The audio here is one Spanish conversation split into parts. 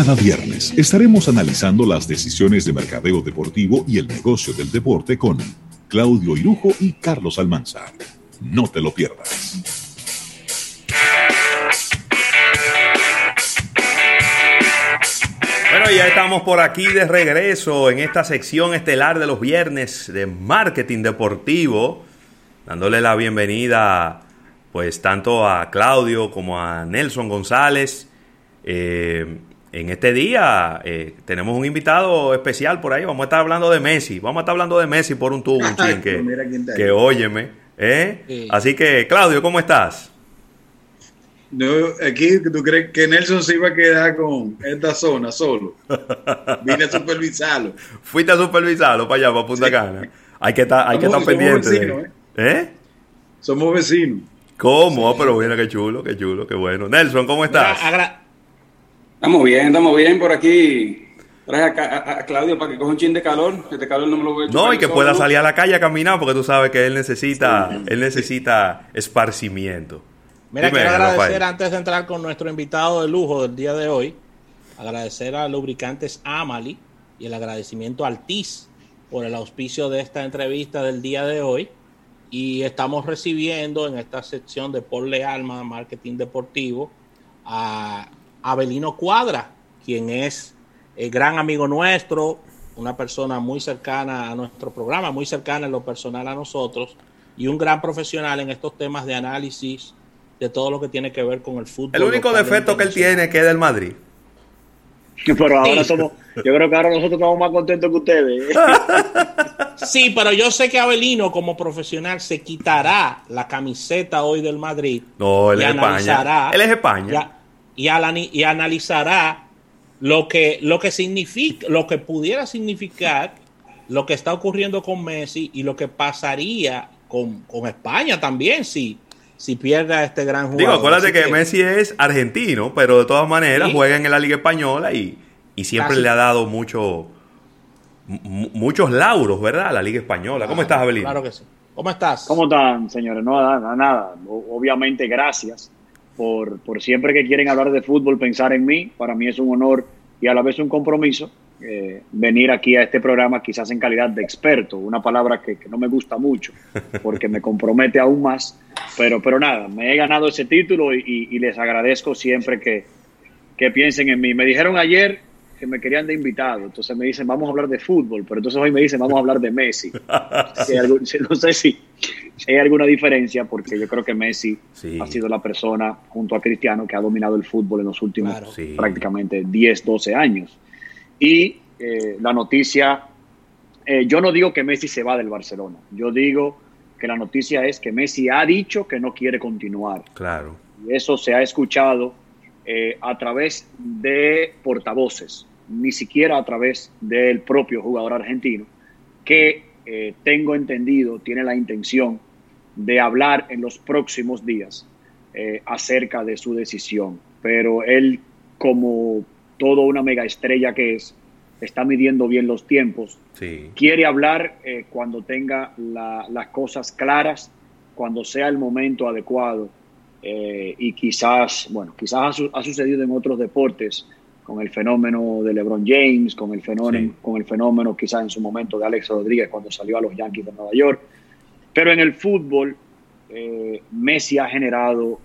Cada viernes estaremos analizando las decisiones de mercadeo deportivo y el negocio del deporte con Claudio Irujo y Carlos Almanzar. No te lo pierdas. Bueno, ya estamos por aquí de regreso en esta sección estelar de los viernes de marketing deportivo, dándole la bienvenida pues tanto a Claudio como a Nelson González. Eh, en este día eh, tenemos un invitado especial por ahí. Vamos a estar hablando de Messi. Vamos a estar hablando de Messi por un tubo, un chin, que, que óyeme. ¿eh? Así que, Claudio, ¿cómo estás? No, aquí, ¿tú crees que Nelson se iba a quedar con esta zona solo? Vine a supervisarlo. Fuiste a supervisarlo para allá, para Punta Cana. Hay que estar, hay que estar pendiente. Vecinos, ¿eh? Somos vecinos. ¿Cómo? Pero mira, qué chulo, qué chulo, qué bueno. Nelson, ¿cómo estás? Estamos bien, estamos bien por aquí. Trae a, Claudio para que coja un chin de calor. Este calor no me lo voy a No, y que pueda salir a la calle a caminar, porque tú sabes que él necesita, él necesita esparcimiento. Mira, quiero agradecer antes de entrar con nuestro invitado de lujo del día de hoy, agradecer a Lubricantes Amali y el agradecimiento al TIS por el auspicio de esta entrevista del día de hoy. Y estamos recibiendo en esta sección de Por Alma Marketing Deportivo a Abelino Cuadra, quien es el eh, gran amigo nuestro, una persona muy cercana a nuestro programa, muy cercana en lo personal a nosotros, y un gran profesional en estos temas de análisis de todo lo que tiene que ver con el fútbol. El único defecto que él tiene es que es del Madrid. Pero ahora somos, yo creo que ahora nosotros estamos más contentos que ustedes. Sí, pero yo sé que Abelino como profesional se quitará la camiseta hoy del Madrid. No, él es España. Él es España y, analizará lo que, lo que significa, lo que pudiera significar lo que está ocurriendo con Messi y lo que pasaría con, España también si, si pierde a este gran jugador. Digo, acuérdate que, Messi es argentino, pero de todas maneras juega en la Liga Española y, siempre le ha dado mucho, muchos lauros, ¿verdad? A la Liga Española. ¿Cómo estás, Abelino? Claro que sí. ¿Cómo estás? ¿Cómo están, señores? No, nada, nada. Obviamente, gracias por, siempre que quieren hablar de fútbol pensar en mí. Para mí es un honor y a la vez un compromiso eh, venir aquí a este programa quizás en calidad de experto, una palabra que, no me gusta mucho porque me compromete aún más, pero, pero nada, me he ganado ese título y, les agradezco siempre que, que piensen en mí. Me dijeron ayer que me querían de invitado. Entonces me dicen, vamos a hablar de fútbol, pero entonces hoy me dicen, vamos a hablar de Messi. no sé si, hay alguna diferencia, porque yo creo que Messi ha sido la persona, junto a Cristiano, que ha dominado el fútbol en los últimos prácticamente 10, 12 años. Y eh, la noticia, eh, yo no digo que Messi se va del Barcelona, yo digo que la noticia es que Messi ha dicho que no quiere continuar. Claro. Y eso se ha escuchado eh, a través de portavoces ni siquiera a través del propio jugador argentino, que eh, tengo entendido tiene la intención de hablar en los próximos días eh, acerca de su decisión. Pero él, como todo una mega estrella que es, está midiendo bien los tiempos. Quiere hablar eh, cuando tenga las cosas claras, cuando sea el momento adecuado. y quizás, bueno, quizás ha, sucedido en otros deportes con el fenómeno de LeBron James, con el fenómeno, con el fenómeno quizás en su momento de Alex Rodríguez cuando salió a los Yankees de Nueva York. Pero en el fútbol, eh, Messi ha generado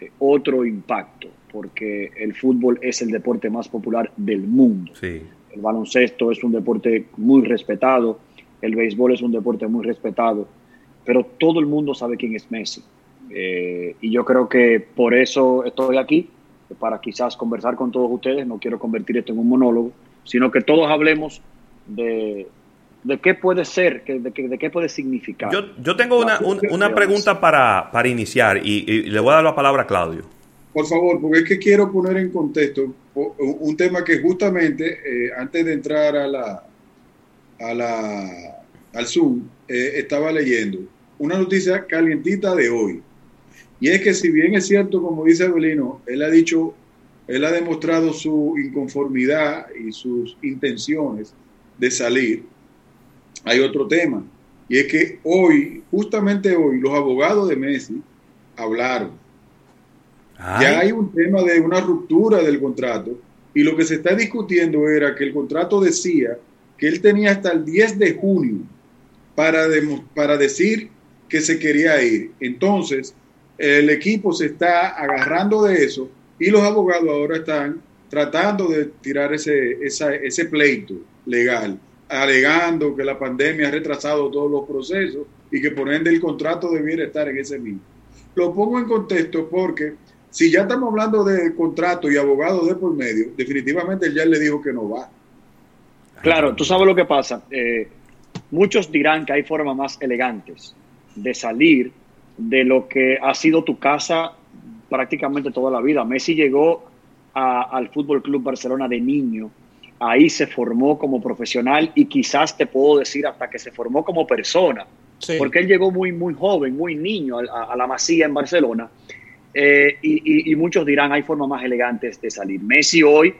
eh, otro impacto, porque el fútbol es el deporte más popular del mundo. El baloncesto es un deporte muy respetado, el béisbol es un deporte muy respetado, pero todo el mundo sabe quién es Messi. Eh, y yo creo que por eso estoy aquí para quizás conversar con todos ustedes. No quiero convertir esto en un monólogo, sino que todos hablemos de, de qué puede ser, de, qué, de qué puede significar. Yo, yo tengo una, una pregunta para, para iniciar y, le voy a dar la palabra a Claudio. Por favor, porque es que quiero poner en contexto un tema que justamente eh, antes de entrar a la, a la, al Zoom eh, estaba leyendo una noticia calientita de hoy. Y es que si bien es cierto, como dice Abelino, él ha dicho, él ha demostrado su inconformidad y sus intenciones de salir, hay otro tema. Y es que hoy, justamente hoy, los abogados de Messi hablaron. Ya hay un tema de una ruptura del contrato, Y lo que se está discutiendo era que el contrato decía que él tenía hasta el 10 de junio para, para decir que se quería ir. Entonces, el equipo se está agarrando de eso y los abogados ahora están tratando de tirar ese, ese pleito legal, alegando que la pandemia ha retrasado todos los procesos y que por ende el contrato debiera estar en ese mismo. Lo pongo en contexto porque si ya estamos hablando de contrato y abogado de por medio, definitivamente ya le dijo que no va. Claro, tú sabes lo que pasa. Eh, muchos dirán que hay formas más elegantes de salir de lo que ha sido tu casa prácticamente toda la vida. Messi llegó al Fútbol Club Barcelona de niño, ahí se formó como profesional y quizás te puedo decir hasta que se formó como persona, porque él llegó muy, muy joven, muy niño a, la Masía en Barcelona. Eh, y, muchos dirán, hay formas más elegantes de salir. Messi hoy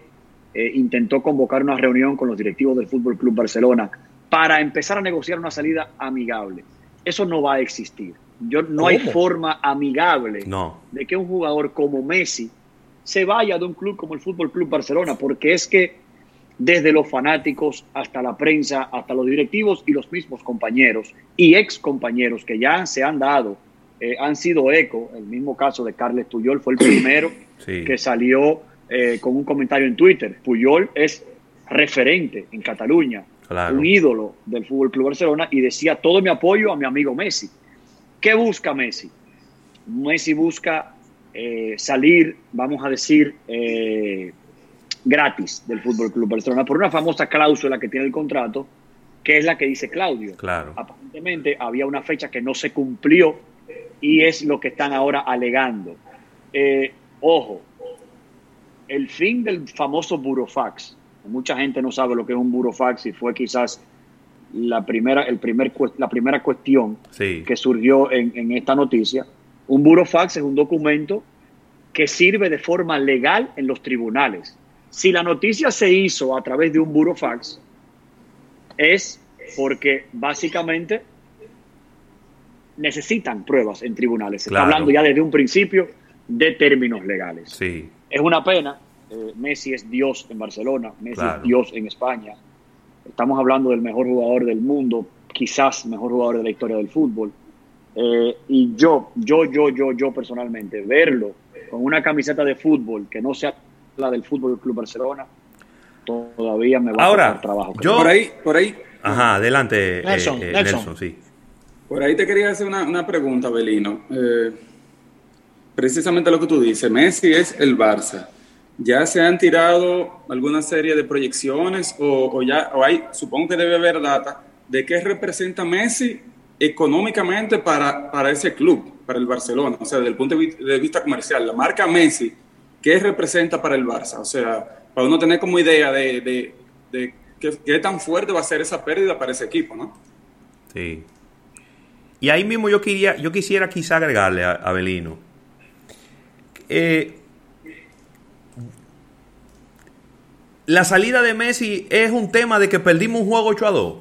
eh, intentó convocar una reunión con los directivos del Fútbol Club Barcelona para empezar a negociar una salida amigable. Eso no va a existir. Yo, no hay forma amigable de que un jugador como Messi se vaya de un club como el Fútbol Club Barcelona, porque es que desde los fanáticos hasta la prensa, hasta los directivos y los mismos compañeros y ex compañeros que ya se han dado, eh, han sido eco. El mismo caso de Carles Puyol fue el primero que salió eh, con un comentario en Twitter. Puyol es referente en Cataluña, un ídolo del Fútbol Club Barcelona y decía todo mi apoyo a mi amigo Messi. ¿Qué busca Messi? Messi busca eh, salir, vamos a decir, eh, gratis del Fútbol Club Barcelona por una famosa cláusula que tiene el contrato, que es la que dice Claudio. Claro. Aparentemente había una fecha que no se cumplió y es lo que están ahora alegando. Eh, ojo, el fin del famoso burofax. Mucha gente no sabe lo que es un burofax y fue quizás la primera, el primer, la primera cuestión que surgió en, esta noticia. Un burofax es un documento que sirve de forma legal en los tribunales. Si la noticia se hizo a través de un burofax, es porque básicamente necesitan pruebas en tribunales. Se está hablando ya desde un principio de términos legales. Sí. Es una pena. Eh, Messi es Dios en Barcelona, Messi es Dios en España. Estamos hablando del mejor jugador del mundo, quizás mejor jugador de la historia del fútbol. Eh, y yo, yo, yo, yo, yo personalmente, verlo con una camiseta de fútbol que no sea la del Fútbol Club Barcelona, todavía me va Ahora, a costar trabajo. Yo, por ahí, por ahí. Ajá, adelante, eh, Nelson, sí. Por ahí te quería hacer una, pregunta, Belino. precisamente lo que tú dices, Messi es el Barça. ¿Ya se han tirado alguna serie de proyecciones o, ya o hay, supongo que debe haber data de qué representa Messi económicamente para, para ese club, para el Barcelona? O sea, desde el punto de vista comercial, la marca Messi, ¿qué representa para el Barça? O sea, para uno tener como idea de, de, qué, tan fuerte va a ser esa pérdida para ese equipo, ¿no? Sí. Y ahí mismo yo, quería, yo quisiera quizá agregarle a, a Belino. Eh, la salida de Messi es un tema de que perdimos un juego 8 a 2.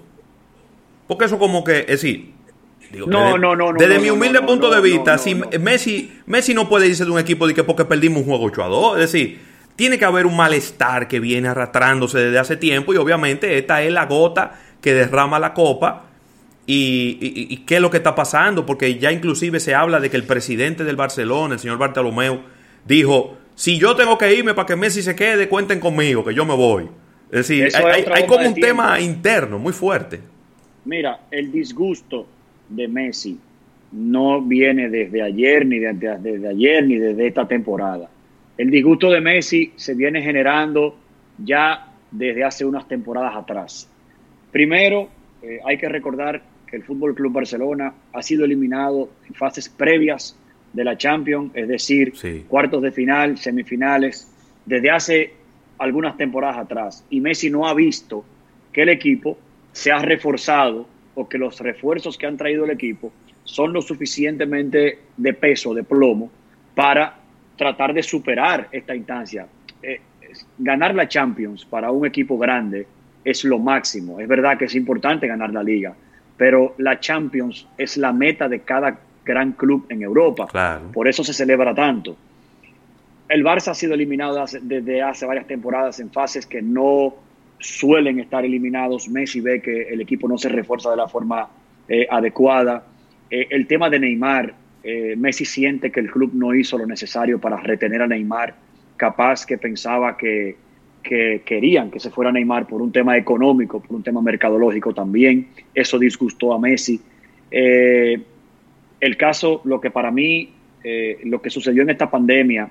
Porque eso como que, es decir, no, no, no, Desde mi humilde punto de vista, si Messi, Messi no puede irse de un equipo de que porque perdimos un juego 8 a 2. Es decir, tiene que haber un malestar que viene arrastrándose desde hace tiempo y obviamente esta es la gota que derrama la copa. Y, y, qué es lo que está pasando, porque ya inclusive se habla de que el presidente del Barcelona, el señor Bartolomeu, dijo, si yo tengo que irme para que Messi se quede, cuenten conmigo, que yo me voy. Es decir, hay, como un tema interno muy fuerte. Mira, el disgusto de Messi no viene desde ayer, ni desde, desde ayer, ni desde esta temporada. El disgusto de Messi se viene generando ya desde hace unas temporadas atrás. Primero, eh, hay que recordar que el Fútbol Club Barcelona ha sido eliminado en fases previas de la Champions, es decir, cuartos de final, semifinales, desde hace algunas temporadas atrás. Y Messi no ha visto que el equipo se ha reforzado o que los refuerzos que han traído el equipo son lo suficientemente de peso, de plomo, para tratar de superar esta instancia. Eh, ganar la Champions para un equipo grande es lo máximo. Es verdad que es importante ganar la liga, pero la Champions es la meta de cada gran club en Europa. Por eso se celebra tanto. el Barça ha sido eliminado desde hace varias temporadas en fases que no suelen estar eliminados. Messi ve que el equipo no se refuerza de la forma eh, adecuada. Eh, el tema de Neymar, eh, Messi siente que el club no hizo lo necesario para retener a Neymar, capaz que pensaba que, que querían que se fuera Neymar por un tema económico, por un tema mercadológico también. Eso disgustó a Messi. El caso, lo que para mí, lo que sucedió en esta pandemia,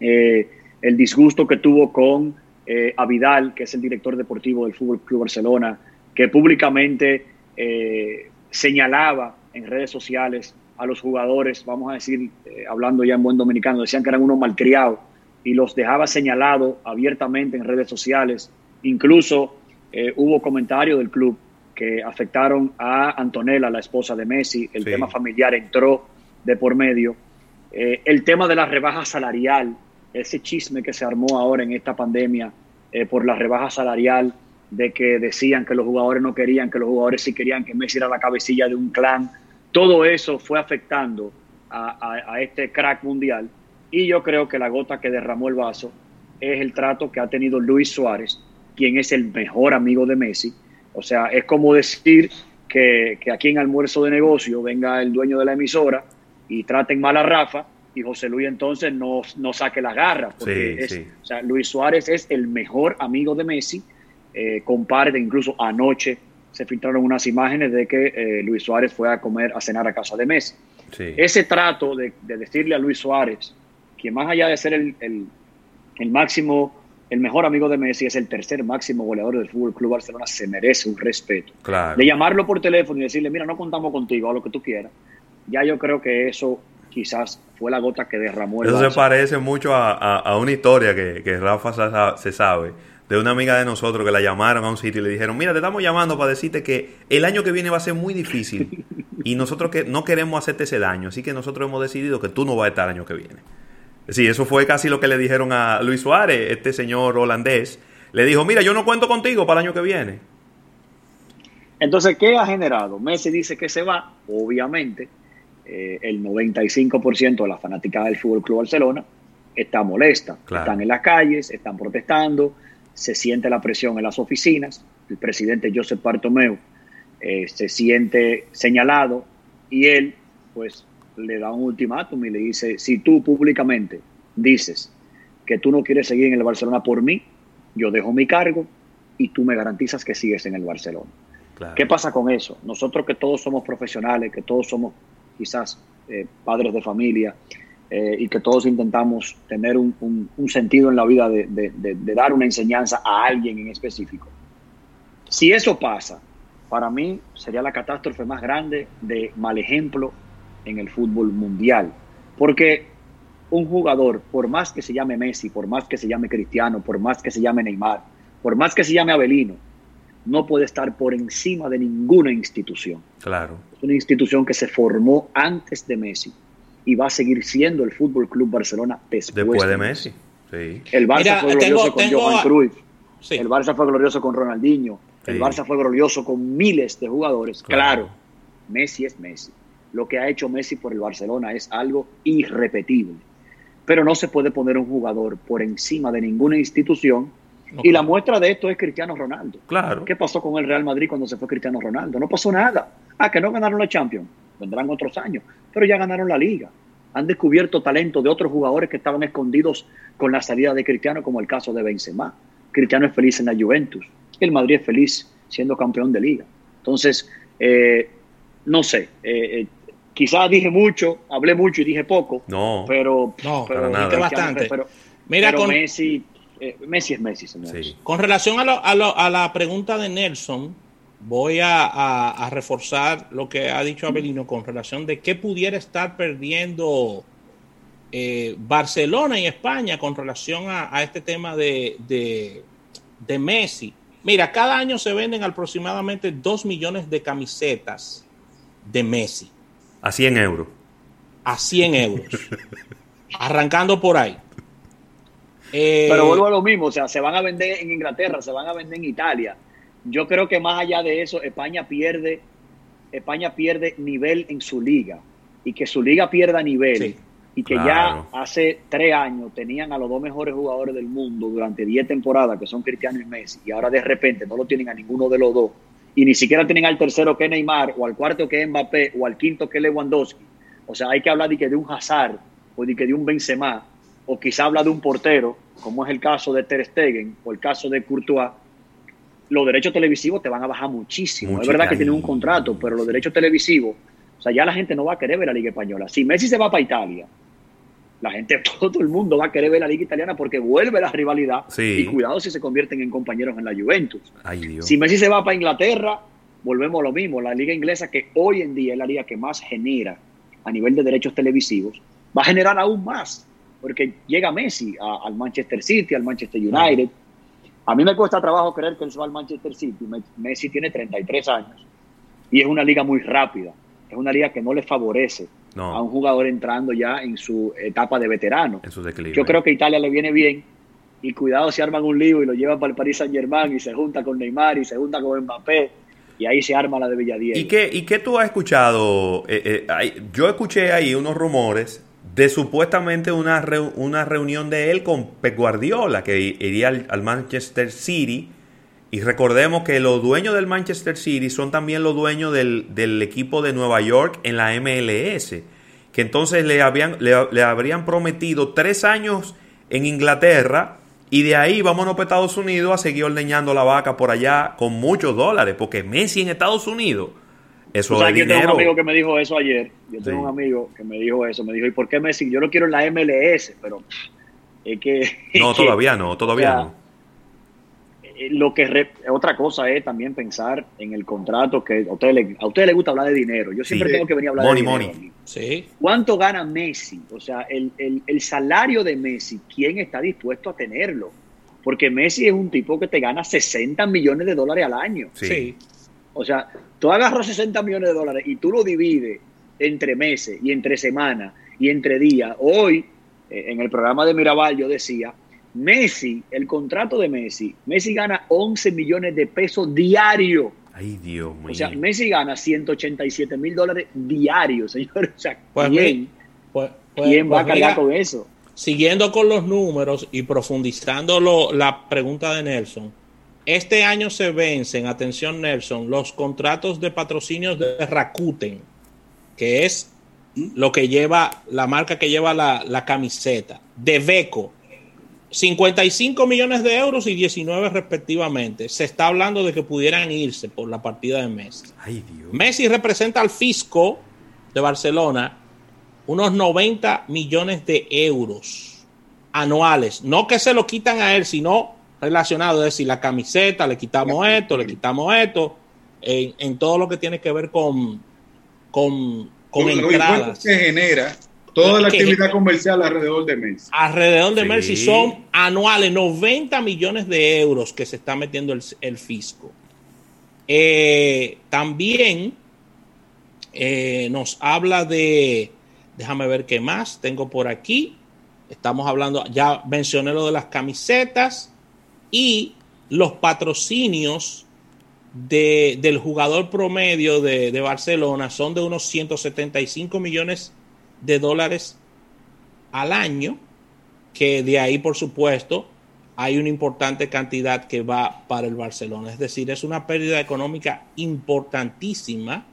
el disgusto que tuvo con eh, a Vidal, que es el director deportivo del Fútbol Club Barcelona, que públicamente eh, señalaba en redes sociales a los jugadores, vamos a decir, eh, hablando ya en buen dominicano, decían que eran unos malcriados y los dejaba señalado abiertamente en redes sociales. Incluso hubo comentarios del club que afectaron a Antonella, la esposa de Messi, el tema familiar entró de por medio. el tema de la rebaja salarial, ese chisme que se armó ahora en esta pandemia eh, por la rebaja salarial, de que decían que los jugadores no querían, que los jugadores sí querían que Messi era la cabecilla de un clan. Todo eso fue afectando a, este crack mundial y yo creo que la gota que derramó el vaso es el trato que ha tenido Luis Suárez, quien es el mejor amigo de Messi. O sea, es como decir que, que aquí en almuerzo de negocio venga el dueño de la emisora y traten mal a Rafa y José Luis entonces no, no saque la garra. Porque O sea, Luis Suárez es el mejor amigo de Messi. Eh, comparte, incluso anoche se filtraron unas imágenes de que eh, Luis Suárez fue a comer, a cenar a casa de Messi. Ese trato de, decirle a Luis Suárez, que más allá de ser el, el, máximo, el mejor amigo de Messi, es el tercer máximo goleador del Fútbol Club Barcelona, se merece un respeto. De llamarlo por teléfono y decirle, mira, no contamos contigo, a lo que tú quieras. Ya yo creo que eso quizás fue la gota que derramó el Eso se parece mucho a, una historia que, que, Rafa se sabe de una amiga de nosotros que la llamaron a un sitio y le dijeron, mira, te estamos llamando para decirte que el año que viene va a ser muy difícil y nosotros que no queremos hacerte ese daño, así que nosotros hemos decidido que tú no vas a estar el año que viene. Sí, eso fue casi lo que le dijeron a Luis Suárez, este señor holandés. Le dijo, mira, yo no cuento contigo para el año que viene. Entonces, ¿qué ha generado? Messi dice que se va, obviamente, eh, el 95% de la fanática del Fútbol Club Barcelona está molesta. Están en las calles, están protestando, se siente la presión en las oficinas. El presidente Josep Bartomeu eh, se siente señalado y él, pues, le da un ultimátum y le dice: Si tú públicamente dices que tú no quieres seguir en el Barcelona por mí, yo dejo mi cargo y tú me garantizas que sigues en el Barcelona. ¿Qué pasa con eso? Nosotros que todos somos profesionales, que todos somos quizás eh, padres de familia, eh, y que todos intentamos tener un, sentido en la vida de, dar una enseñanza a alguien en específico. Si eso pasa, para mí sería la catástrofe más grande de mal ejemplo en el fútbol mundial. Porque un jugador, por más que se llame Messi, por más que se llame Cristiano, por más que se llame Neymar, por más que se llame Abelino, no puede estar por encima de ninguna institución. Claro. Es una institución que se formó antes de Messi y va a seguir siendo el Fútbol Club Barcelona después, de Messi. Sí. El Barça fue glorioso con Johan Cruyff. El Barça fue glorioso con Ronaldinho. El Barça fue glorioso con miles de jugadores. Claro. Messi es Messi. Lo que ha hecho Messi por el Barcelona es algo irrepetible. Pero no se puede poner un jugador por encima de ninguna institución y la muestra de esto es Cristiano Ronaldo. Claro. ¿Qué pasó con el Real Madrid cuando se fue Cristiano Ronaldo? No pasó nada. Ah, que no ganaron la Champions. Vendrán otros años. Pero ya ganaron la liga. Han descubierto talento de otros jugadores que estaban escondidos con la salida de Cristiano, como el caso de Benzema. Cristiano es feliz en la Juventus. El Madrid es feliz siendo campeón de liga. Entonces, eh, no sé. Eh, eh, quizás dije mucho, hablé mucho y dije poco. No. Pero, no, pero bastante. Mira, con... Messi eh, Messi es Messi, Con relación a, la pregunta de Nelson, voy a, reforzar lo que ha dicho Abelino con relación de qué pudiera estar perdiendo eh, Barcelona y España con relación a, este tema de, de, Messi. Mira, cada año se venden aproximadamente 2 millones de camisetas de Messi. A 100 euros. A 100 euros. Arrancando por ahí. Eh, Pero vuelvo a lo mismo, o sea, se van a vender en Inglaterra, se van a vender en Italia. Yo creo que más allá de eso, España pierde, España pierde nivel en su liga. Y que su liga pierda nivel y que ya hace tres años tenían a los dos mejores jugadores del mundo durante diez temporadas, que son Cristiano y Messi, y ahora de repente no lo tienen a ninguno de los dos, y ni siquiera tienen al tercero que Neymar, o al cuarto que Mbappé, o al quinto que Lewandowski. O sea, hay que hablar de que de un Hazard, o de que de un Benzema, o quizá habla de un portero, como es el caso de Ter Stegen, o el caso de Courtois, los derechos televisivos te van a bajar muchísimo. es verdad que tienen un contrato, pero los derechos televisivos, o sea, ya la gente no va a querer ver la Liga Española. Si Messi se va para Italia, la gente, todo el mundo va a querer ver la Liga Italiana porque vuelve la rivalidad. Y cuidado si se convierten en compañeros en la Juventus. Si Messi se va para Inglaterra, volvemos a lo mismo. La Liga Inglesa, que hoy en día es la liga que más genera a nivel de derechos televisivos, va a generar aún más. Porque llega Messi al Manchester City, al Manchester United. A mí me cuesta trabajo creer que él se va al Manchester City. Messi tiene 33 años y es una liga muy rápida. Es una liga que no le favorece a un jugador entrando ya en su etapa de veterano. Yo creo que Italia le viene bien y cuidado si arman un lío y lo llevan para el Paris Saint Germain y se junta con Neymar y se junta con Mbappé y ahí se arma la de Villadier. ¿Y qué, y qué tú has escuchado? Eh, eh, yo escuché ahí unos rumores de supuestamente una, una reunión de él con Pep Guardiola, que iría al Manchester City y recordemos que los dueños del Manchester City son también los dueños del, equipo de Nueva York en la MLS. Que entonces le, habían, le, habrían prometido tres años en Inglaterra y de ahí vámonos para Estados Unidos a seguir ordeñando la vaca por allá con muchos dólares. Porque Messi en Estados Unidos, eso es dinero. Yo tengo un amigo que me dijo eso ayer. Yo tengo un amigo que me dijo eso. Me dijo, ¿y por qué Messi? Yo lo quiero en la MLS, pero es que... No, todavía no, todavía no lo que otra cosa es también pensar en el contrato que a usted le, a usted le gusta hablar de dinero. Yo siempre tengo que venir a hablar de dinero. Money. Sí. ¿Cuánto gana Messi? O sea, el, el, salario de Messi, ¿quién está dispuesto a tenerlo? Porque Messi es un tipo que te gana 60 millones de dólares al año. Sí. O sea, tú agarras 60 millones de dólares y tú lo divides entre meses y entre semanas y entre días. Hoy, eh, en el programa de Mirabal, yo decía Messi, el contrato de Messi, Messi gana 11 millones de pesos diario. Ay, Dios mío. O sea, Messi gana 187 mil dólares diarios, señores. O sea, pues ¿quién, pues, pues, ¿quién va a cargar con eso? Siguiendo con los números y profundizando la pregunta de Nelson, este año se vencen, atención Nelson, los contratos de patrocinios de Rakuten, que es lo que lleva, la marca que lleva la, la camiseta, de Beco, 55 millones de euros y 19 respectivamente. Se está hablando de que pudieran irse por la partida de Messi. Messi representa al fisco de Barcelona unos 90 millones de euros anuales. No que se lo quitan a él, sino relacionado, es decir, la camiseta, le quitamos esto, le quitamos esto, en, todo lo que tiene que ver con, con, con entradas. que genera Toda la actividad comercial alrededor de Messi. Alrededor de Messi son anuales 90 millones de euros que se está metiendo el, fisco. Eh, también eh, nos habla de, déjame ver qué más tengo por aquí. Estamos hablando, ya mencioné lo de las camisetas y los patrocinios del jugador promedio de, de Barcelona son de unos 175 millones de dólares al año, que de ahí, por supuesto, hay una importante cantidad que va para el Barcelona. Es decir, es una pérdida económica importantísima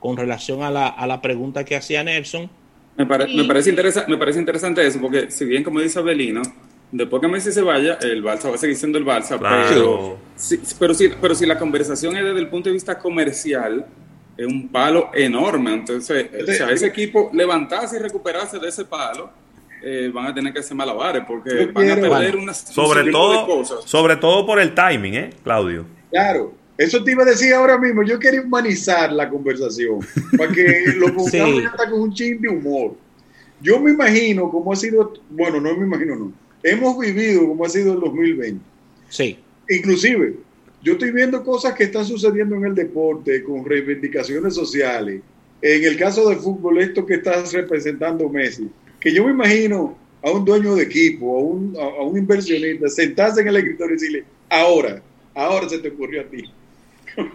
con relación a la, a la pregunta que hacía Nelson. Me, me, parece me parece interesante eso, porque si bien, como dice Abelino, después que Messi se vaya, el Barça va a seguir siendo el Barça, pero, pero, si, pero si la conversación es desde el punto de vista comercial, es un palo enorme. Entonces, o sea, ese equipo levantarse y recuperarse de ese palo, eh, van a tener que hacer malabares porque van a perder unas sobre todo, cosas. Sobre todo por el timing, ¿eh, Claudio? Claro. Eso te iba a decir ahora mismo. Yo quería humanizar la conversación para que lo pongamos con un chin de humor. Yo me imagino cómo ha sido, bueno, no me imagino, no. Hemos vivido cómo ha sido el 2020. Sí. Inclusive, yo estoy viendo cosas que están sucediendo en el deporte con reivindicaciones sociales. En el caso del fútbol, esto que está representando Messi, que yo me imagino a un dueño de equipo, a un, a, un inversionista, sentarse en el escritorio y decirle, ahora, ahora se te ocurrió a ti.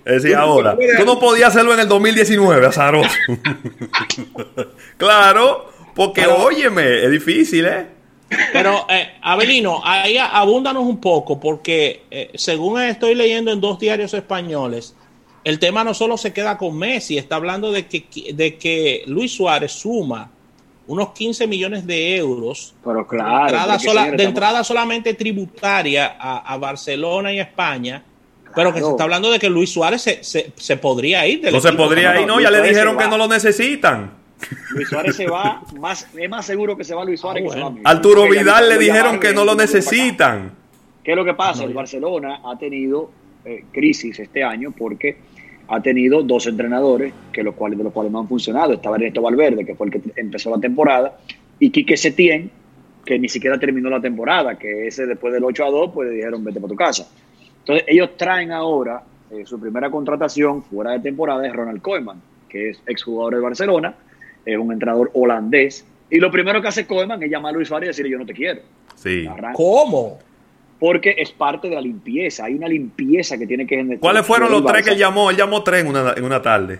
Es decir, ahora. Tú no podías hacerlo en el 2019, azaroso. claro, Porque, óyeme, es difícil, ¿eh? Pero, eh, Abelino, ahí abúndanos un poco, porque eh, según estoy leyendo en dos diarios españoles, el tema no solo se queda con Messi, está hablando de que, de que Luis Suárez suma unos 15 millones de euros Pero claro, de entrada, solamente tributaria a, Barcelona y España. Pero que se está hablando de que Luis Suárez se, se, podría ir. no se podría ir, no, ya le dijeron que no lo necesitan. Luis Suárez se va, más, es más seguro que se va Luis Suárez que se va Arturo Vidal le dijeron que no lo necesitan. ¿Qué es lo que pasa? El Barcelona ha tenido eh, crisis este año porque ha tenido dos entrenadores que los cuales, de los cuales no han funcionado. Estaba Ernesto Valverde, que fue el que empezó la temporada, y Quique Setién, que ni siquiera terminó la temporada, que ese después del 8 a 2, pues le dijeron vete para tu casa. Entonces ellos traen ahora eh, su primera contratación fuera de temporada es Ronald Koeman, que es exjugador de Barcelona, es un entrenador holandés. Y lo primero que hace Koeman es llamar a Luis Suárez y decirle yo no te quiero. Sí. ¿Cómo? Porque es parte de la limpieza. Hay una limpieza que tiene que ¿Cuáles fueron los tres que llamó? Él llamó tres en una, en una tarde.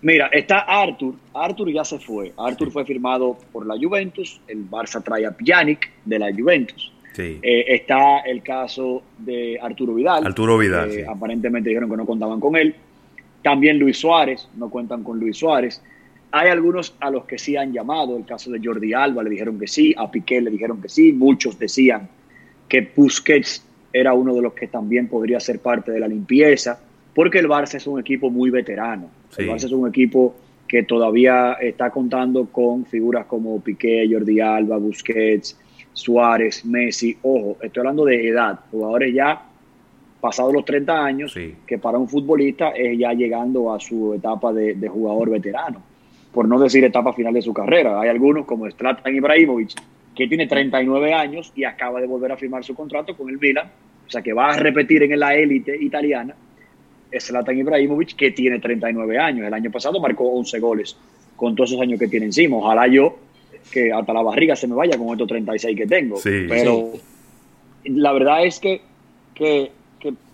Mira, está Arthur. Arthur ya se fue. Arthur fue firmado por la Juventus. El Barça trae a Pjanic de la Juventus. Sí. Eh, está el caso de Arturo Vidal. Arturo Vidal. sí. Aparentemente dijeron que no contaban con él. También Luis Suárez. No cuentan con Luis Suárez. Hay algunos a los que sí han llamado, el caso de Jordi Alba le dijeron que sí, a Piqué le dijeron que sí, muchos decían que Busquets era uno de los que también podría ser parte de la limpieza, porque el Barça es un equipo muy veterano. El Barça es un equipo que todavía está contando con figuras como Piqué, Jordi Alba, Busquets, Suárez, Messi. Ojo, estoy hablando de edad, jugadores ya pasados los 30 años, que para un futbolista es ya llegando a su etapa de jugador veterano por no decir etapa final de su carrera. Hay algunos como Zlatan Ibrahimovic, que tiene 39 años y acaba de volver a firmar su contrato con el Milan, o sea que va a repetir en la élite italiana. Zlatan Ibrahimovic, que tiene 39 años. El año pasado marcó 11 goles con todos esos años que tiene encima. Ojalá yo que hasta la barriga se me vaya con estos 36 que tengo. Pero la verdad es que, que,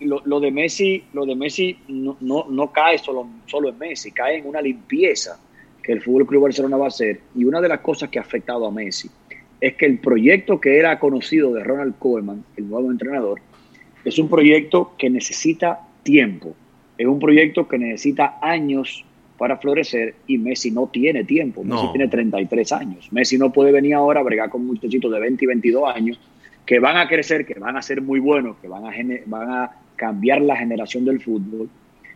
lo, de Messi, lo de Messi no, no, no cae solo, solo en Messi, cae en una limpieza que el Fútbol Club Barcelona va a hacer. Y una de las cosas que ha afectado a Messi es que el proyecto que era conocido de Ronald Koeman, el nuevo entrenador, es un proyecto que necesita tiempo. Es un proyecto que necesita años para florecer y Messi no tiene tiempo. Messi tiene 33 años. Messi no puede venir ahora a bregar con muchachitos de 20 y 22 años que van a crecer, que van a ser muy buenos, que van a, van a cambiar la generación del fútbol,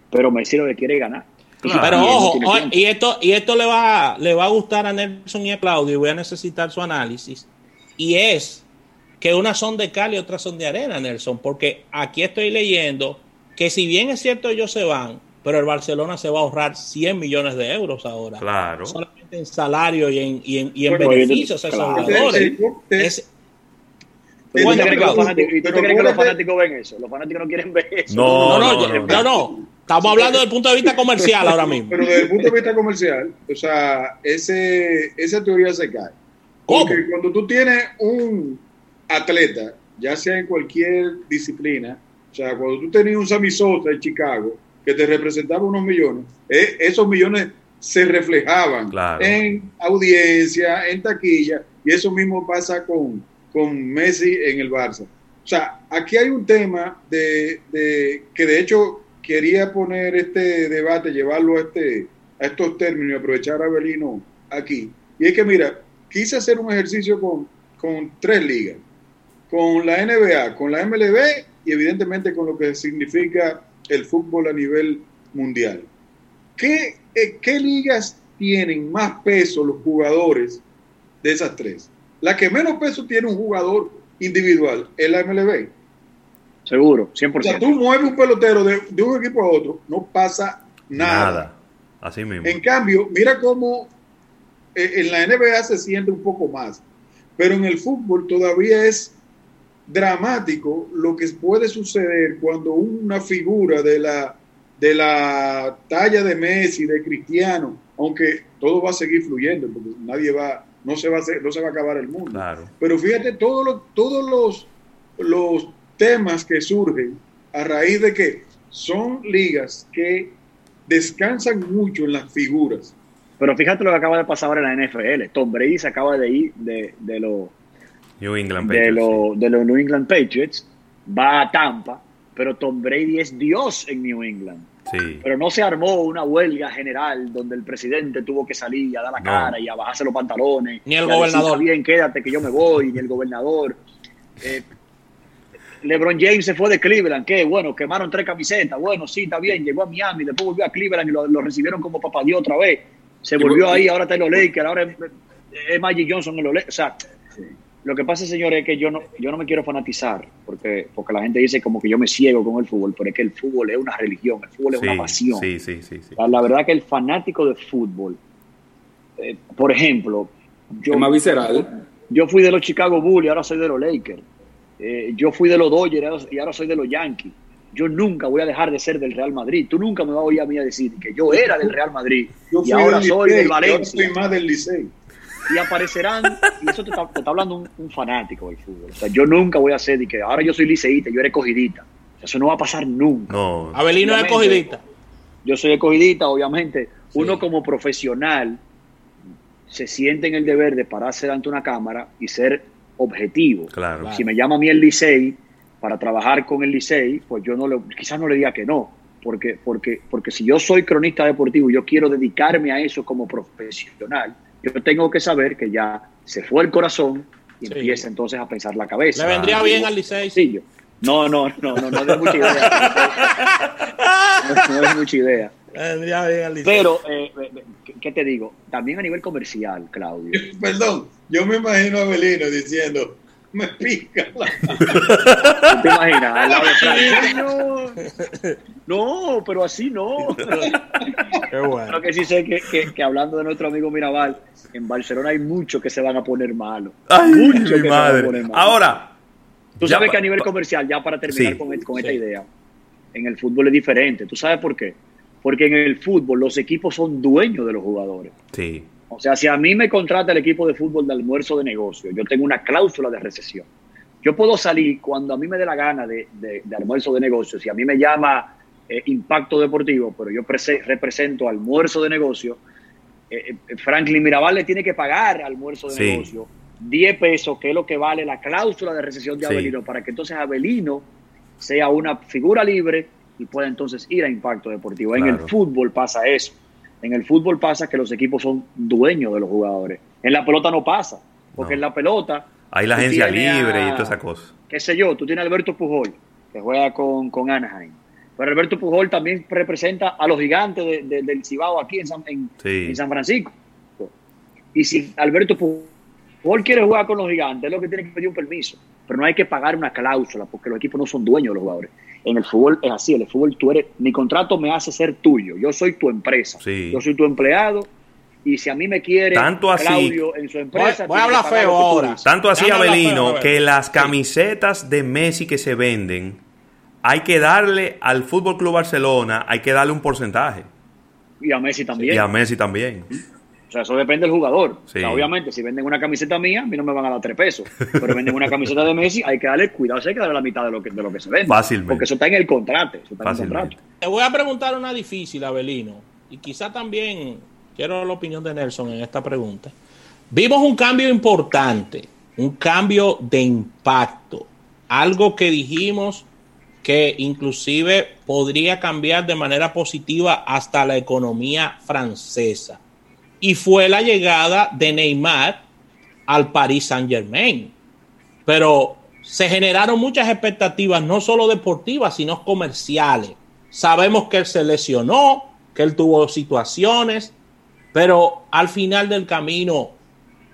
pero Messi lo que quiere ganar. Pero ojo, y esto, y esto le va, le va a gustar a Nelson y a Claudio, y voy a necesitar su análisis. Y es que unas son de cal y otras son de arena, Nelson, porque aquí estoy leyendo que si bien es cierto ellos se van, pero el Barcelona se va a ahorrar 100 millones de euros ahora. Claro. Solamente en salario y en, y en, y en beneficios a esos jugadores. ¿Y tú crees que los fanáticos ven eso? Los fanáticos no quieren ver eso. No, no, no. no, no, Estamos hablando del punto de vista comercial ahora mismo. Pero desde el punto de vista comercial, o sea, ese, esa teoría se cae. Porque cuando tú tienes un atleta, ya sea en cualquier disciplina, o sea, cuando tú tenías un Sammy Sosa en Chicago, que te representaba unos millones, eh, esos millones se reflejaban en audiencia, en taquilla, y eso mismo pasa con, con Messi en el Barça. O sea, aquí hay un tema de, de que de hecho quería poner este debate, llevarlo a, este, a estos términos y aprovechar a Belino aquí. Y es que, mira, quise hacer un ejercicio con, con tres ligas, con la NBA, con la MLB y evidentemente con lo que significa el fútbol a nivel mundial. ¿Qué, eh, qué ligas tienen más peso los jugadores de esas tres? La que menos peso tiene un jugador individual es la MLB. Seguro, 100%. O sea, tú mueves un pelotero de, un equipo a otro, no pasa nada. Nada, así mismo. En cambio, mira cómo eh, en la NBA se siente un poco más, pero en el fútbol todavía es dramático lo que puede suceder cuando una figura de la, de la talla de Messi, de Cristiano, aunque todo va a seguir fluyendo, porque nadie va, no se va a, hacer, no se va a acabar el mundo. Claro. Pero fíjate todos los, todos los, los temas que surgen a raíz de que son ligas que descansan mucho en las figuras. Pero fíjate lo que acaba de pasar ahora en la NFL. Tom Brady se acaba de ir de, de los New England de los de los New England Patriots, va a Tampa, pero Tom Brady es Dios en New England. Sí. Pero no se armó una huelga general donde el presidente tuvo que salir a dar la No. cara y a bajarse los pantalones. Ni el decir, gobernador. "Está bien, quédate que yo me voy, ni el gobernador. Eh, LeBron James se fue de Cleveland, que bueno, quemaron tres camisetas, bueno, sí, está bien, llegó a Miami, después volvió a Cleveland y lo, lo recibieron como papá Dios otra vez. Se volvió ahí, ahora está en los Lakers, ahora es, es Magic Johnson en los Lakers. O sea, lo que pasa, señores, es que yo no, yo no me quiero fanatizar, porque, porque la gente dice como que yo me ciego con el fútbol, pero es que el fútbol es una religión, el fútbol es una pasión. Sí, sí, sí, sí. La, la verdad que el fanático de fútbol, eh, por ejemplo, yo, Es más visceral. yo fui de los Chicago Bulls y ahora soy de los Lakers. Eh, yo fui de los Dodgers y ahora- soy de los Yankees. Yo nunca voy a dejar de ser del Real Madrid. Tú nunca me vas a oír a mí a decir que yo era del Real Madrid Yo y ahora del soy Licey, del Valencia. soy más del Licey. Y aparecerán, y eso te está, te está hablando un, un fanático del fútbol. O sea, yo nunca voy a ser de que ahora yo soy liceísta, yo era escogidita. Eso no va a pasar nunca. No. Abelino es Obviamente. escogidista. yo soy escogidita, obviamente. Sí. Uno como profesional se siente en el deber de pararse ante una cámara y ser objetivo. Claro. Si me llama a mí el Licey para trabajar con el Licey, pues yo no le, quizás no le diga que no, porque, porque, porque si yo soy cronista deportivo y yo quiero dedicarme a eso como profesional, yo tengo que saber que ya se fue el corazón y Sí. empieza entonces a pensar la cabeza. Le vendría Ah, bien al Licey. sencillo. No, no, no, no, no, no es mucha idea. No, no es mucha idea. Le vendría bien al Licey. Pero, eh, eh, ¿qué- ¿qué te digo? También a nivel comercial, Claudio. Perdón, yo me imagino a Belino diciendo, me pica la ¿Tú te imaginas? Al lado de Frank, No, no, pero así no. Qué bueno. Lo que sí sé que, que, que hablando de nuestro amigo Mirabal, en Barcelona hay muchos que se van a poner malos. Ay, Muchos que se van a poner malos. Ahora, Tú sabes que a nivel comercial, ya para terminar Sí, con, con sí. esta idea, en el fútbol es diferente. ¿Tú sabes por qué? Porque en el fútbol los equipos son dueños de los jugadores. Sí. O sea, si a mí me contrata el equipo de fútbol de almuerzo de negocio, yo tengo una cláusula de recesión. Yo puedo salir cuando a mí me dé la gana de, de- de almuerzo de negocio. Si a mí me llama eh, Impacto Deportivo, pero yo prese- represento almuerzo de negocio, eh, eh, Franklin Mirabal le tiene que pagar almuerzo de Sí. negocio 10 pesos, que es lo que vale la cláusula de recesión de Sí. Abelino, para que entonces Abelino sea una figura libre y pueda entonces ir a Impacto Deportivo. En el fútbol pasa eso. En el fútbol pasa que los equipos son dueños de los jugadores. En la pelota no pasa, porque No. en la pelota, Hay la agencia libre a- y toda esa cosa. qué sé yo, tú tienes a Alberto Pujol, que juega con, con Anaheim. Pero Alberto Pujol también representa a los gigantes de- de- del Cibao aquí en San, en, Sí. en San Francisco. Y si Alberto Pujol quiere jugar con los gigantes, es lo que tiene que pedir un permiso. Pero no hay que pagar una cláusula, porque los equipos no son dueños de los jugadores. En el fútbol es así, en el fútbol tú eres, mi contrato me hace ser tuyo, yo soy tu empresa, Sí. yo soy tu empleado, y si a mí me quiere Tanto así- Claudio en su empresa, Voy- voy a hablar feo ahora. Tanto así, Abelino, que las camisetas de Messi que se venden, hay que darle al Fútbol Club Barcelona, hay que darle un porcentaje. Y a Messi también. Y a Messi también. O sea, eso depende del jugador. Sí. O sea, obviamente, si venden una camiseta mía, a mí no me van a dar tres pesos. Pero venden una camiseta de Messi, hay que darle cuidado, hay que darle la mitad de lo que, de lo que se vende. Fácilmente. Porque eso está en el contrato. Eso está en el Fácilmente. contrato. Te voy a preguntar una difícil, Abelino, y quizá también quiero la opinión de Nelson en esta pregunta. Vimos un cambio importante, un cambio de impacto, algo que dijimos que inclusive podría cambiar de manera positiva hasta la economía francesa. Y fue la llegada de Neymar al Paris Saint Germain. Pero se generaron muchas expectativas, no solo deportivas, sino comerciales. Sabemos que él se lesionó, que él tuvo situaciones, pero al final del camino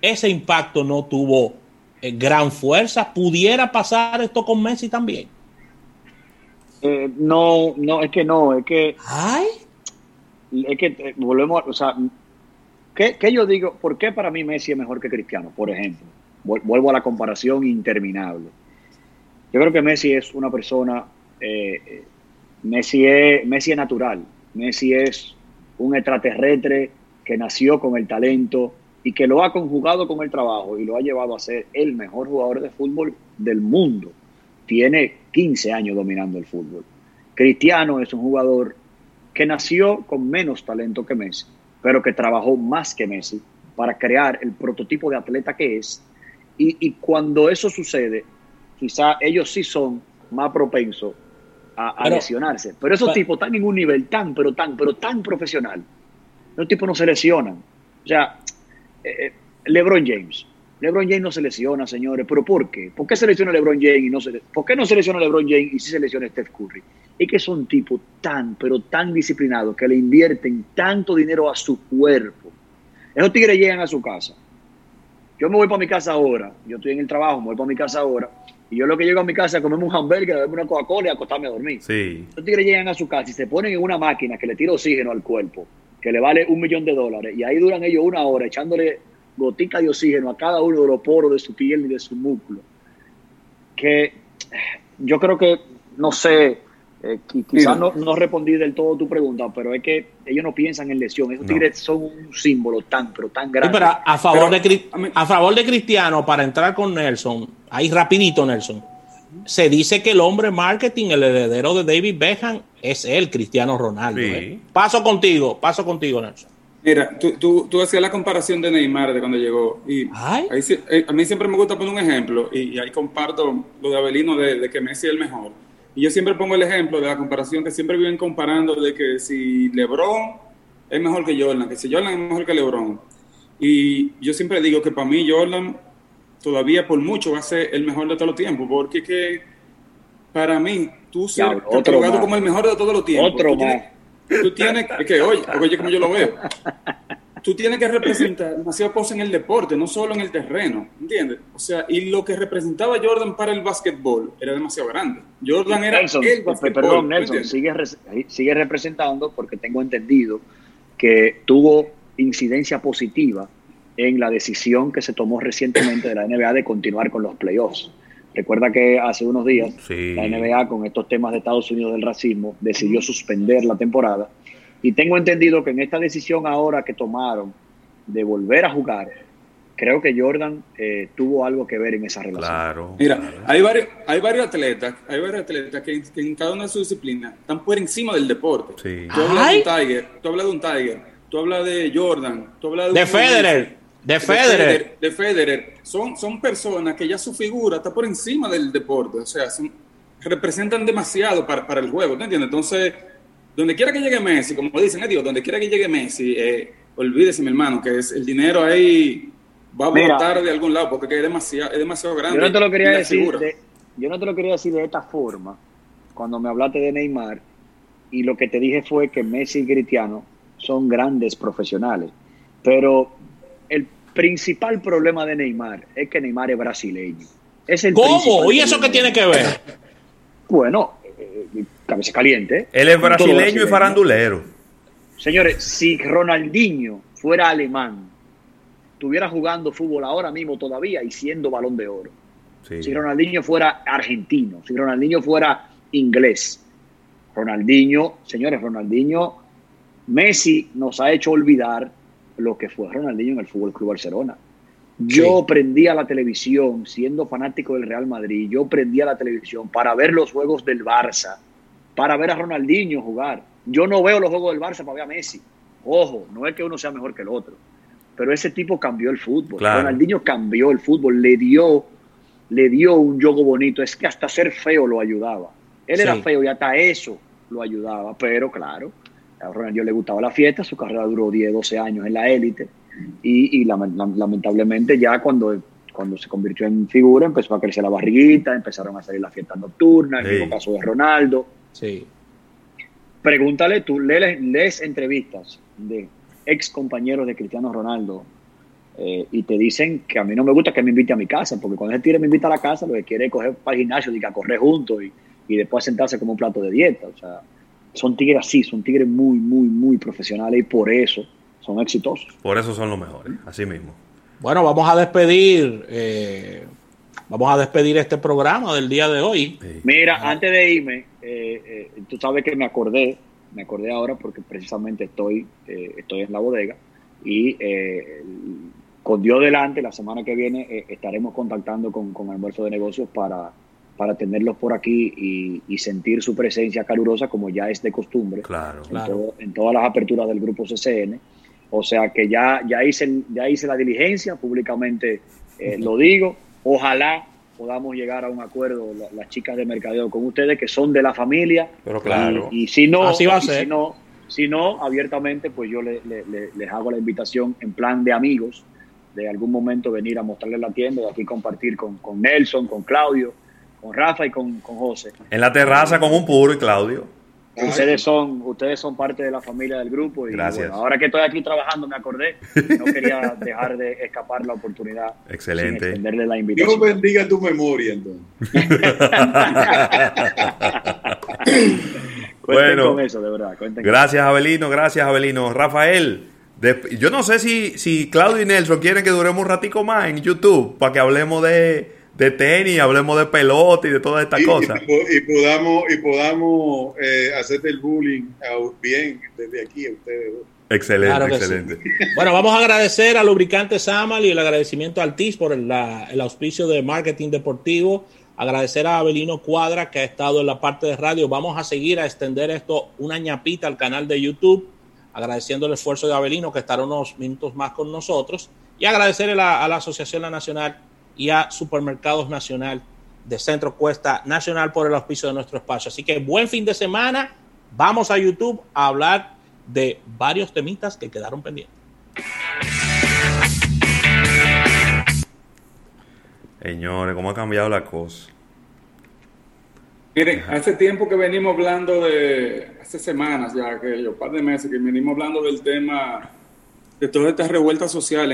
ese impacto no tuvo eh, gran fuerza. ¿Pudiera pasar esto con Messi también? Eh, no, no, es que no, es que, Ay, es que eh, volvemos, a- o sea, ¿qué, yo digo? ¿Por qué para mí Messi es mejor que Cristiano? Por ejemplo, Vuel- vuelvo a la comparación interminable. Yo creo que Messi es una persona, eh, eh, Messi, es, Messi es natural, Messi es un extraterrestre que nació con el talento y que lo ha conjugado con el trabajo y lo ha llevado a ser el mejor jugador de fútbol del mundo. Tiene 15 años dominando el fútbol. Cristiano es un jugador que nació con menos talento que Messi, pero que trabajó más que Messi para crear el prototipo de atleta que es. Y, cuando eso sucede, quizá ellos sí son más propensos a, lesionarse. Pero esos tipos están en un nivel tan, pero tan, pero tan profesional. Los tipos no se lesionan. O sea, eh, eh, LeBron James. LeBron James no se lesiona, señores. ¿Pero por qué? ¿Por qué se lesiona LeBron James y no se ¿Por qué no se lesiona LeBron James y sí se lesiona Steph Curry? Es que son tipos tan, pero tan disciplinados que le invierten tanto dinero a su cuerpo esos tigres llegan a su casa. Yo me voy para mi casa ahora. Yo estoy en el trabajo, me voy para mi casa ahora. Y yo lo que llego a mi casa es comerme un hamburger, beberme una Coca-Cola y acostarme a dormir. Sí. Esos tigres llegan a su casa y se ponen en una máquina que le tira oxígeno al cuerpo, que le vale un millón de dólares. Y ahí duran ellos una hora echándole gotica de oxígeno a cada uno de los poros de su piel y de su músculo. Que yo creo que, no sé, eh, quizás no, no, respondí del todo tu pregunta, pero es que ellos no piensan en lesión. Esos tigres son un símbolo tan, pero tan grande. a favor, de, a favor de Cristiano, para entrar con Nelson, ahí rapidito Nelson, se dice que el hombre marketing, el heredero de David Beckham, es él, Cristiano Ronaldo. ¿eh? Paso contigo, paso contigo, Nelson. Mira, tú, tú, hacías la comparación de Neymar de cuando llegó. Y eh, a mí siempre me gusta poner un ejemplo, y, ahí comparto lo de Abelino de, de que Messi es el mejor y yo siempre pongo el ejemplo de la comparación que siempre viven comparando de que si LeBron es mejor que Jordan, que si Jordan es mejor que LeBron. Y yo siempre digo que para mí Jordan todavía por mucho va a ser el mejor de todos los tiempos, porque que para mí tú ser catalogado como el mejor de todos los tiempos. Otro tú tienes, tú tienes, que oye, oye como yo lo veo. tú tienes que representar demasiadas cosas en el deporte, no solo en el terreno, ¿entiendes? O sea, y lo que representaba Jordan para el básquetbol era demasiado grande. Jordan era Nelson, el Perdón, Nelson, sigue, sigue representando porque tengo entendido que tuvo incidencia positiva en la decisión que se tomó recientemente de la NBA de continuar con los playoffs. Recuerda que hace unos días la NBA, con estos temas de Estados Unidos del racismo, decidió suspender la temporada y tengo entendido que en esta decisión ahora que tomaron de volver a jugar, creo que Jordan eh, tuvo algo que ver en esa relación. Claro. Mira, hay varios, hay varios atletas, hay varios atletas que, en cada una de sus disciplinas están por encima del deporte. Sí. Tú hablas de un Tiger, tú hablas de un Tiger, tú hablas de Jordan, tú hablas de, de Federer. De Federer. De Federer. Son, son personas que ya su figura está por encima del deporte. O sea, representan demasiado para, para el juego. ¿te entiendes? Entonces, donde quiera que llegue Messi, como dicen, eh, donde quiera que llegue Messi, eh, olvídese, mi hermano, que es el dinero ahí va a botar de algún lado porque es demasiado, es demasiado grande. Yo no te lo quería decir. De, yo no te lo quería decir de esta forma cuando me hablaste de Neymar y lo que te dije fue que Messi y Cristiano son grandes profesionales, pero principal problema de Neymar es que Neymar es brasileño. Es el ¿Cómo? ¿Y eso qué tiene que ver? Bueno, cabeza caliente. Él es brasileño y farandulero. Señores, si Ronaldinho fuera alemán, estuviera jugando fútbol ahora mismo todavía y siendo balón de oro. Si Ronaldinho fuera argentino, si Ronaldinho fuera inglés, Ronaldinho, señores, Ronaldinho, Messi nos ha hecho olvidar lo que fue Ronaldinho en el Fútbol Club Barcelona. Yo prendía la televisión, siendo fanático del Real Madrid, yo prendía la televisión para ver los juegos del Barça, para ver a Ronaldinho jugar. Yo no veo los juegos del Barça para ver a Messi. Ojo, no es que uno sea mejor que el otro, pero ese tipo cambió el fútbol. Ronaldinho cambió el fútbol, le dio, le dio un juego bonito. Es que hasta ser feo lo ayudaba. Él era feo y hasta eso lo ayudaba, pero claro, a Ronaldinho le gustaba la fiesta, su carrera duró 10, 12 años en la élite y, lamentablemente ya cuando, cuando se convirtió en figura empezó a crecer la barriguita, empezaron a salir las fiestas nocturnas, el mismo caso de Ronaldo. Sí. Pregúntale, tú lees, lees entrevistas de ex compañeros de Cristiano Ronaldo eh, y te dicen que a mí no me gusta que me invite a mi casa, porque cuando ese tigre me invita a la casa, lo que quiere es coger para el gimnasio y a correr juntos y, y después sentarse como un plato de dieta. O sea, son tigres así, son tigres muy, muy, muy profesionales y por eso son exitosos. Por eso son los mejores, así mismo. Bueno, vamos a despedir, eh, vamos a despedir este programa del día de hoy. Mira, antes de irme, eh, eh, tú sabes que me acordé, me acordé ahora porque precisamente estoy, estoy en la bodega y con Dios delante, la semana que viene estaremos contactando con, con Almuerzo de Negocios para, para tenerlos por aquí y, sentir su presencia calurosa como ya es de costumbre claro, en, en todas las aperturas del grupo CCN O sea que ya, ya, hice, ya hice la diligencia, públicamente eh, lo digo. Ojalá podamos llegar a un acuerdo las chicas de mercadeo con ustedes que son de la familia. Pero claro. Y, si no, Así va a ser. Si no, si no, abiertamente, pues yo les hago la invitación en plan de amigos, de algún momento venir a mostrarles la tienda y aquí compartir con, con Nelson, con Claudio, con Rafa y con, con José. En la terraza con un puro y Claudio. Ustedes son, ustedes son parte de la familia del grupo y Gracias. ahora que estoy aquí trabajando me acordé, no quería dejar de escapar la oportunidad. Excelente. extenderle la invitación. Dios bendiga tu memoria entonces. bueno, con eso, de verdad. gracias, Abelino, gracias, Abelino. Rafael, yo no sé si, si Claudio y Nelson quieren que duremos un ratico más en YouTube para que hablemos de, de tenis, hablemos de pelota y de todas estas cosas. Y, podamos, y podamos eh, hacerte el bullying bien desde aquí a ustedes. Excelente, excelente. Bueno, vamos a agradecer a Lubricante Samal y el agradecimiento al TIS por el, el auspicio de marketing deportivo. Agradecer a Abelino Cuadra que ha estado en la parte de radio. Vamos a seguir a extender esto una ñapita al canal de YouTube, agradeciendo el esfuerzo de Abelino que estará unos minutos más con nosotros y agradecer a la, a la Asociación Nacional y a Supermercados Nacional de Centro Cuesta Nacional por el auspicio de nuestro espacio. Así que buen fin de semana. Vamos a YouTube a hablar de varios temitas que quedaron pendientes. Señores, ¿cómo ha cambiado la cosa? Miren, hace tiempo que venimos hablando de, hace semanas ya, que un par de meses que venimos hablando del tema de todas estas revueltas sociales